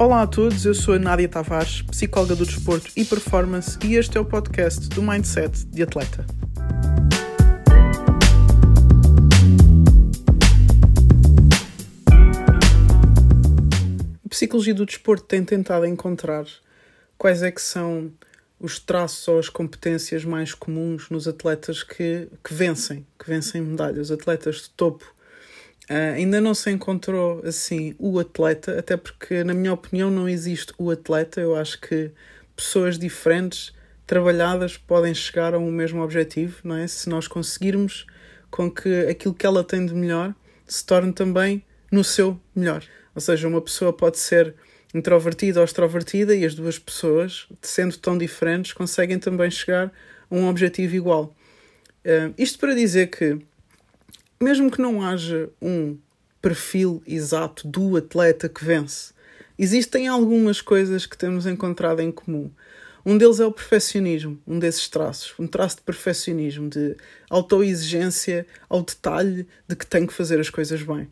Olá a todos, eu sou a Nádia Tavares, psicóloga do desporto e performance, e este é o podcast do Mindset de Atleta. A psicologia do desporto tem tentado encontrar quais é que são os traços ou as competências mais comuns nos atletas que, que vencem, que vencem medalhas, atletas de topo. Uh, ainda não se encontrou assim o atleta, até porque, na minha opinião, não existe o atleta. Eu acho que pessoas diferentes, trabalhadas, podem chegar a um mesmo objetivo, não é? Se nós conseguirmos com que aquilo que ela tem de melhor se torne também no seu melhor. Ou seja, uma pessoa pode ser introvertida ou extrovertida e as duas pessoas, sendo tão diferentes, conseguem também chegar a um objetivo igual. Uh, isto para dizer que, mesmo que não haja um perfil exato do atleta que vence, existem algumas coisas que temos encontrado em comum. Um deles é o perfeccionismo, um desses traços, um traço de perfeccionismo, de autoexigência ao detalhe de que tenho que fazer as coisas bem.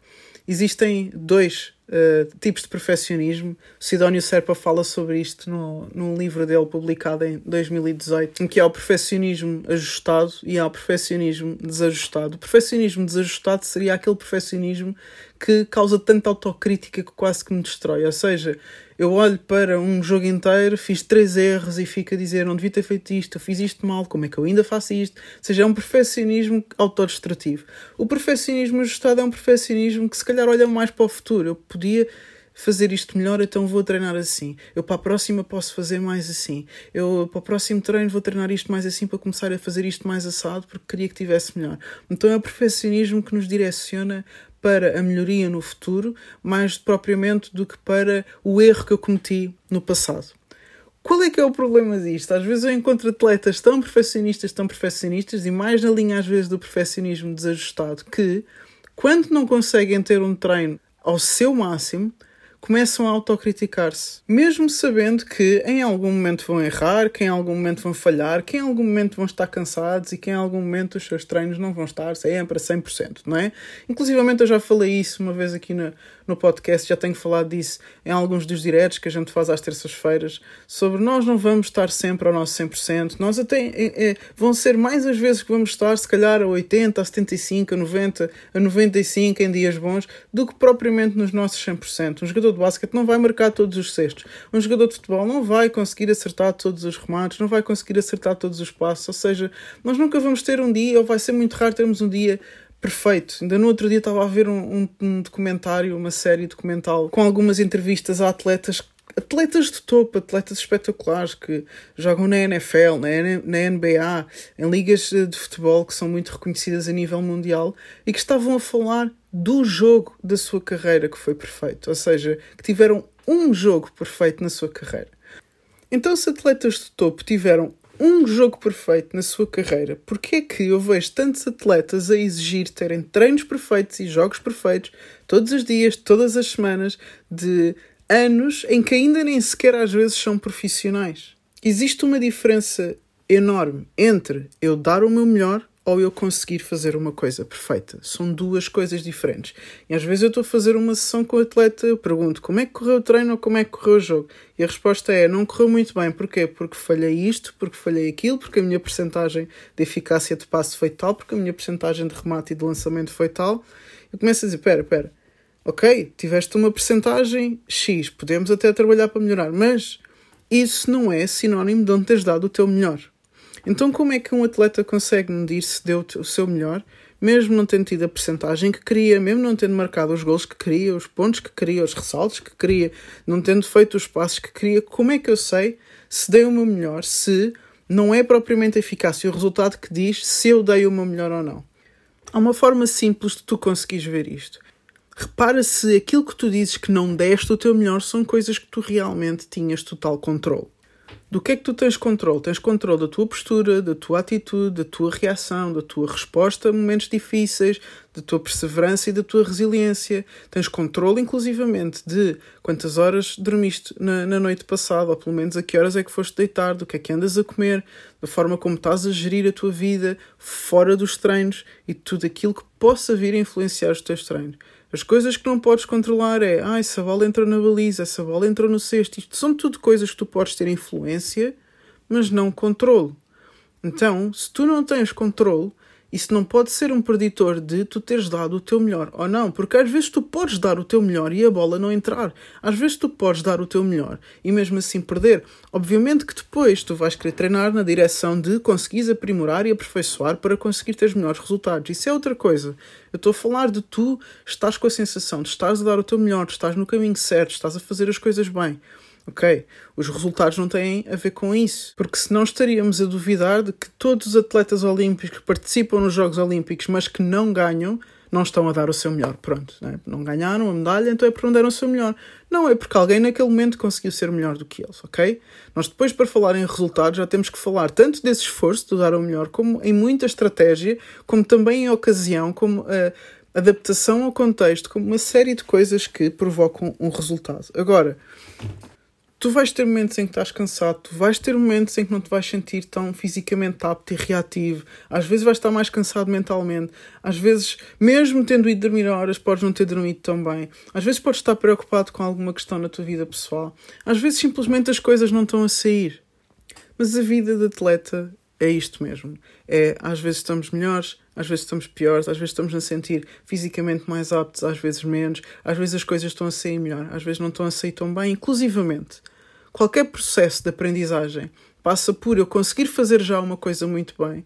Existem dois uh, tipos de perfeccionismo. O Sidónio Serpa fala sobre isto no, num livro dele publicado em 2018, em que há o perfeccionismo ajustado e há o perfeccionismo desajustado. O perfeccionismo desajustado seria aquele perfeccionismo que causa tanta autocrítica que quase que me destrói. Ou seja, eu olho para um jogo inteiro, fiz três erros e fico a dizer não devia ter feito isto, eu fiz isto mal, como é que eu ainda faço isto? Ou seja, é um perfeccionismo autodestrutivo. O perfeccionismo ajustado é um perfeccionismo que se calhar olha mais para o futuro. Eu podia fazer isto melhor, então vou treinar assim. Eu para a próxima posso fazer mais assim. Eu para o próximo treino vou treinar isto mais assim para começar a fazer isto mais assado porque queria que tivesse melhor. Então é o perfeccionismo que nos direciona para a melhoria no futuro, mais propriamente do que para o erro que eu cometi no passado. Qual é que é o problema disto? Às vezes eu encontro atletas tão perfeccionistas, tão perfeccionistas, e mais na linha às vezes do perfeccionismo desajustado, que quando não conseguem ter um treino ao seu máximo, começam a autocriticar-se, mesmo sabendo que em algum momento vão errar, que em algum momento vão falhar, que em algum momento vão estar cansados e que em algum momento os seus treinos não vão estar sempre a 100%, não é? Inclusivamente eu já falei isso uma vez aqui no, no podcast, já tenho falado disso em alguns dos diretos que a gente faz às terças-feiras, sobre nós não vamos estar sempre ao nosso 100%, nós até é, é, vão ser mais as vezes que vamos estar, se calhar a 80, a 75, a 90, a 95 em dias bons, do que propriamente nos nossos 100%. Um jogador de basquete não vai marcar todos os cestos. Um jogador de futebol não vai conseguir acertar todos os remates, não vai conseguir acertar todos os passos. Ou seja, nós nunca vamos ter um dia, ou vai ser muito raro termos um dia perfeito. Ainda no outro dia estava a ver um, um, um documentário, uma série documental, com algumas entrevistas a atletas atletas de topo, atletas espetaculares que jogam na NFL, na, na NBA, em ligas de futebol que são muito reconhecidas a nível mundial e que estavam a falar do jogo da sua carreira que foi perfeito, ou seja, que tiveram um jogo perfeito na sua carreira. Então, se atletas de topo tiveram um jogo perfeito na sua carreira, porquê é que eu vejo tantos atletas a exigir terem treinos perfeitos e jogos perfeitos todos os dias, todas as semanas, de anos em que ainda nem sequer às vezes são profissionais? Existe uma diferença enorme entre eu dar o meu melhor ou eu conseguir fazer uma coisa perfeita. São duas coisas diferentes. E às vezes eu estou a fazer uma sessão com o atleta, eu pergunto como é que correu o treino ou como é que correu o jogo. E a resposta é não correu muito bem. Porquê? Porque falhei isto, porque falhei aquilo, porque a minha percentagem de eficácia de passe foi tal, porque a minha percentagem de remate e de lançamento foi tal. Eu começo a dizer, espera, espera, ok, tiveste uma percentagem X, podemos até trabalhar para melhorar, mas isso não é sinónimo de onde teres dado o teu melhor. Então, como é que um atleta consegue medir se deu o seu melhor, mesmo não tendo tido a percentagem que queria, mesmo não tendo marcado os gols que queria, os pontos que queria, os ressaltos que queria, não tendo feito os passos que queria? Como é que eu sei se dei o meu melhor, se não é propriamente eficaz e o resultado que diz se eu dei o meu melhor ou não? Há uma forma simples de tu conseguires ver isto. Repara se aquilo que tu dizes que não deste o teu melhor são coisas que tu realmente tinhas total controle. Do que é que tu tens controle? Tens controle da tua postura, da tua atitude, da tua reação, da tua resposta a momentos difíceis, da tua perseverança e da tua resiliência. Tens controle, inclusivamente, de quantas horas dormiste na, na noite passada, ou pelo menos a que horas é que foste deitar, do que é que andas a comer, da forma como estás a gerir a tua vida fora dos treinos e tudo aquilo que possa vir a influenciar os teus treinos. As coisas que não podes controlar é, ah, essa bola entrou na baliza, essa bola entrou no cesto. Isto são tudo coisas que tu podes ter influência, mas não controle. Então, se tu não tens controle, isso não pode ser um preditor de tu teres dado o teu melhor ou não, porque às vezes tu podes dar o teu melhor e a bola não entrar. Às vezes tu podes dar o teu melhor e mesmo assim perder. Obviamente que depois tu vais querer treinar na direção de conseguires aprimorar e aperfeiçoar para conseguir ter os melhores resultados. Isso é outra coisa. Eu estou a falar de tu estás com a sensação de estás a dar o teu melhor, estás no caminho certo, estás a fazer as coisas bem. Ok, os resultados não têm a ver com isso, porque senão estaríamos a duvidar de que todos os atletas olímpicos que participam nos Jogos Olímpicos, mas que não ganham, não estão a dar o seu melhor. Pronto, né? não ganharam a medalha, então é porque não deram o seu melhor. Não, é porque alguém naquele momento conseguiu ser melhor do que eles, ok? Nós depois, para falar em resultados, já temos que falar tanto desse esforço de dar o melhor, como em muita estratégia, como também em ocasião, como uh, adaptação ao contexto, como uma série de coisas que provocam um resultado. Agora, tu vais ter momentos em que estás cansado, tu vais ter momentos em que não te vais sentir tão fisicamente apto e reativo, às vezes vais estar mais cansado mentalmente, às vezes, mesmo tendo ido dormir horas, podes não ter dormido tão bem, às vezes podes estar preocupado com alguma questão na tua vida pessoal, às vezes simplesmente as coisas não estão a sair. Mas a vida de atleta é isto mesmo. É, às vezes estamos melhores, às vezes estamos piores, às vezes estamos a sentir fisicamente mais aptos, às vezes menos, às vezes as coisas estão a sair melhor, às vezes não estão a sair tão bem. Inclusivamente, qualquer processo de aprendizagem passa por eu conseguir fazer já uma coisa muito bem,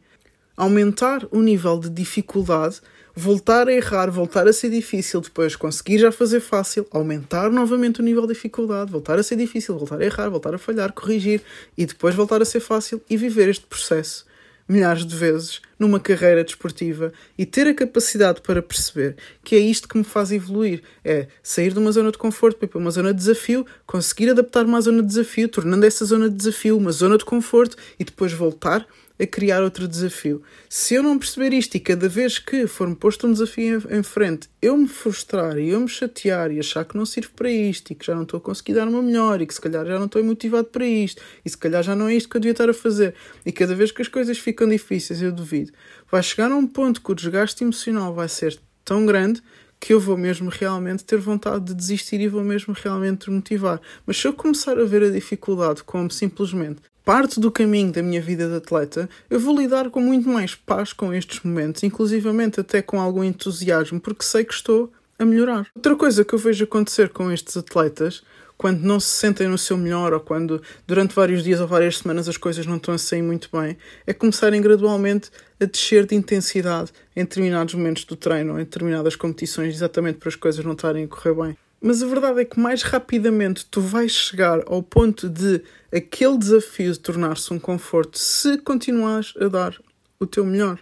aumentar o nível de dificuldade, voltar a errar, voltar a ser difícil, depois conseguir já fazer fácil, aumentar novamente o nível de dificuldade, voltar a ser difícil, voltar a errar, voltar a falhar, corrigir e depois voltar a ser fácil e viver este processo milhares de vezes numa carreira desportiva e ter a capacidade para perceber que é isto que me faz evoluir. É sair de uma zona de conforto para uma zona de desafio, conseguir adaptar-me à zona de desafio, tornando essa zona de desafio uma zona de conforto e depois voltar a criar outro desafio. Se eu não perceber isto e cada vez que for-me posto um desafio em frente, eu me frustrar e eu me chatear e achar que não sirvo para isto e que já não estou a conseguir dar uma melhor e que se calhar já não estou motivado para isto e se calhar já não é isto que eu devia estar a fazer e cada vez que as coisas ficam difíceis, eu duvido, vai chegar a um ponto que o desgaste emocional vai ser tão grande que eu vou mesmo realmente ter vontade de desistir e vou mesmo realmente desmotivar. Mas se eu começar a ver a dificuldade como simplesmente parte do caminho da minha vida de atleta, eu vou lidar com muito mais paz com estes momentos, inclusivamente até com algum entusiasmo, porque sei que estou a melhorar. Outra coisa que eu vejo acontecer com estes atletas, quando não se sentem no seu melhor ou quando durante vários dias ou várias semanas as coisas não estão a sair muito bem, é começarem gradualmente a descer de intensidade em determinados momentos do treino em determinadas competições, exatamente para as coisas não estarem a correr bem. Mas a verdade é que mais rapidamente tu vais chegar ao ponto de aquele desafio tornar-se um conforto se continuares a dar o teu melhor.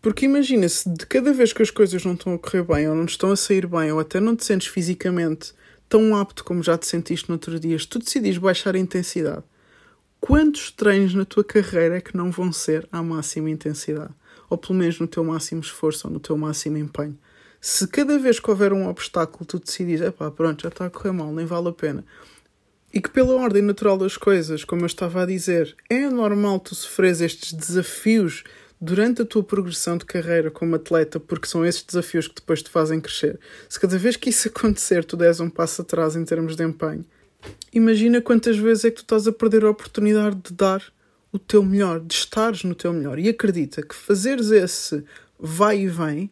Porque imagina se de cada vez que as coisas não estão a correr bem ou não estão a sair bem ou até não te sentes fisicamente tão apto como já te sentiste no outro dia, se tu decidires baixar a intensidade, quantos treinos na tua carreira é que não vão ser à máxima intensidade? Ou pelo menos no teu máximo esforço ou no teu máximo empenho? Se cada vez que houver um obstáculo tu decidires, epá, pronto, já está a correr mal, nem vale a pena. E que pela ordem natural das coisas, como eu estava a dizer, é normal tu sofreres estes desafios durante a tua progressão de carreira como atleta, porque são esses desafios que depois te fazem crescer. Se cada vez que isso acontecer tu des um passo atrás em termos de empenho, imagina quantas vezes é que tu estás a perder a oportunidade de dar o teu melhor, de estares no teu melhor. E acredita que fazeres esse vai e vem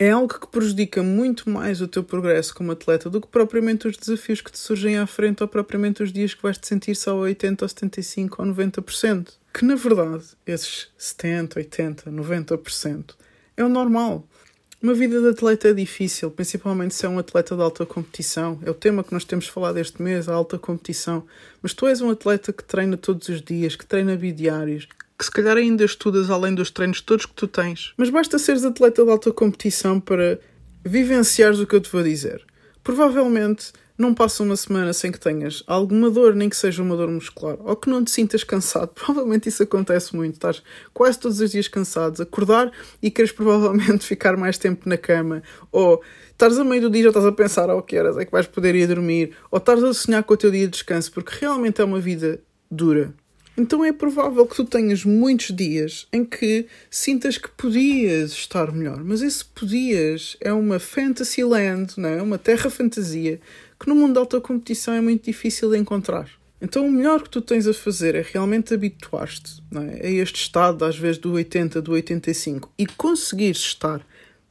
é algo que prejudica muito mais o teu progresso como atleta do que propriamente os desafios que te surgem à frente ou propriamente os dias que vais te sentir só a 80 ou 75 ou 90%. Que na verdade, esses 70, 80, 90% é o normal. Uma vida de atleta é difícil, principalmente se é um atleta de alta competição. É o tema que nós temos falado este mês, a alta competição. Mas tu és um atleta que treina todos os dias, que treina bidiários, que se calhar ainda estudas além dos treinos todos que tu tens. Mas basta seres atleta de alta competição para vivenciares o que eu te vou dizer. Provavelmente não passa uma semana sem que tenhas alguma dor, nem que seja uma dor muscular, ou que não te sintas cansado. Provavelmente isso acontece muito. Estás quase todos os dias cansados, acordar e queres provavelmente ficar mais tempo na cama, ou estás a meio do dia já estás a pensar, oh, que horas é que vais poder ir dormir, ou estás a sonhar com o teu dia de descanso, porque realmente é uma vida dura. Então é provável que tu tenhas muitos dias em que sintas que podias estar melhor, mas esse podias é uma fantasy land, não é? uma terra fantasia que no mundo da alta competição é muito difícil de encontrar. Então o melhor que tu tens a fazer é realmente habituar-te é? a este estado, às vezes do 80, do 85, e conseguires estar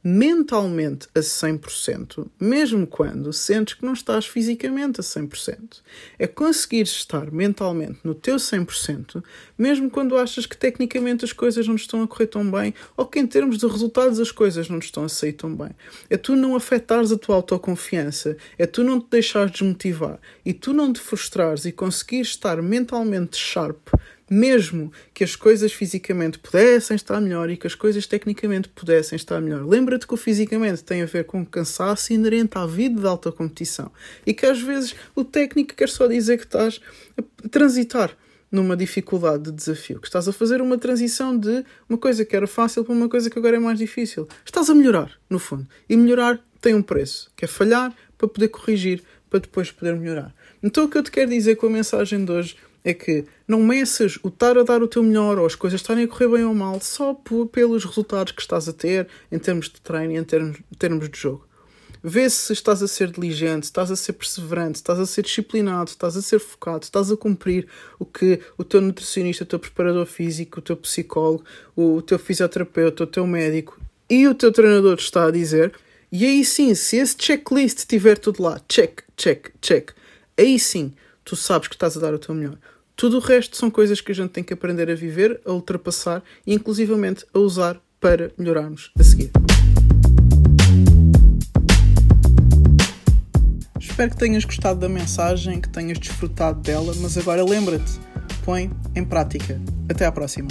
mentalmente a 100%, mesmo quando sentes que não estás fisicamente a 100%. É conseguir estar mentalmente no teu 100%, mesmo quando achas que tecnicamente as coisas não estão a correr tão bem ou que em termos de resultados as coisas não estão a sair tão bem. É tu não afetares a tua autoconfiança, é tu não te deixares desmotivar e tu não te frustrares e conseguires estar mentalmente sharp mesmo que as coisas fisicamente pudessem estar melhor e que as coisas tecnicamente pudessem estar melhor. Lembra-te que o fisicamente tem a ver com cansaço inerente à vida de alta competição e que às vezes o técnico quer só dizer que estás a transitar numa dificuldade de desafio, que estás a fazer uma transição de uma coisa que era fácil para uma coisa que agora é mais difícil. Estás a melhorar, no fundo. E melhorar tem um preço, que é falhar para poder corrigir, para depois poder melhorar. Então o que eu te quero dizer com a mensagem de hoje é que não meças o estar a dar o teu melhor ou as coisas estarem a correr bem ou mal só por, pelos resultados que estás a ter em termos de treino e em termos, termos de jogo. Vê se estás a ser diligente, estás a ser perseverante, estás a ser disciplinado, estás a ser focado, estás a cumprir o que o teu nutricionista, o teu preparador físico, o teu psicólogo, o teu fisioterapeuta, o teu médico e o teu treinador te está a dizer. E aí sim, se esse checklist estiver tudo lá, check, check, check, aí sim tu sabes que estás a dar o teu melhor. Tudo o resto são coisas que a gente tem que aprender a viver, a ultrapassar e inclusivamente a usar para melhorarmos a seguir. Espero que tenhas gostado da mensagem, que tenhas desfrutado dela, mas agora lembra-te, põe em prática. Até à próxima.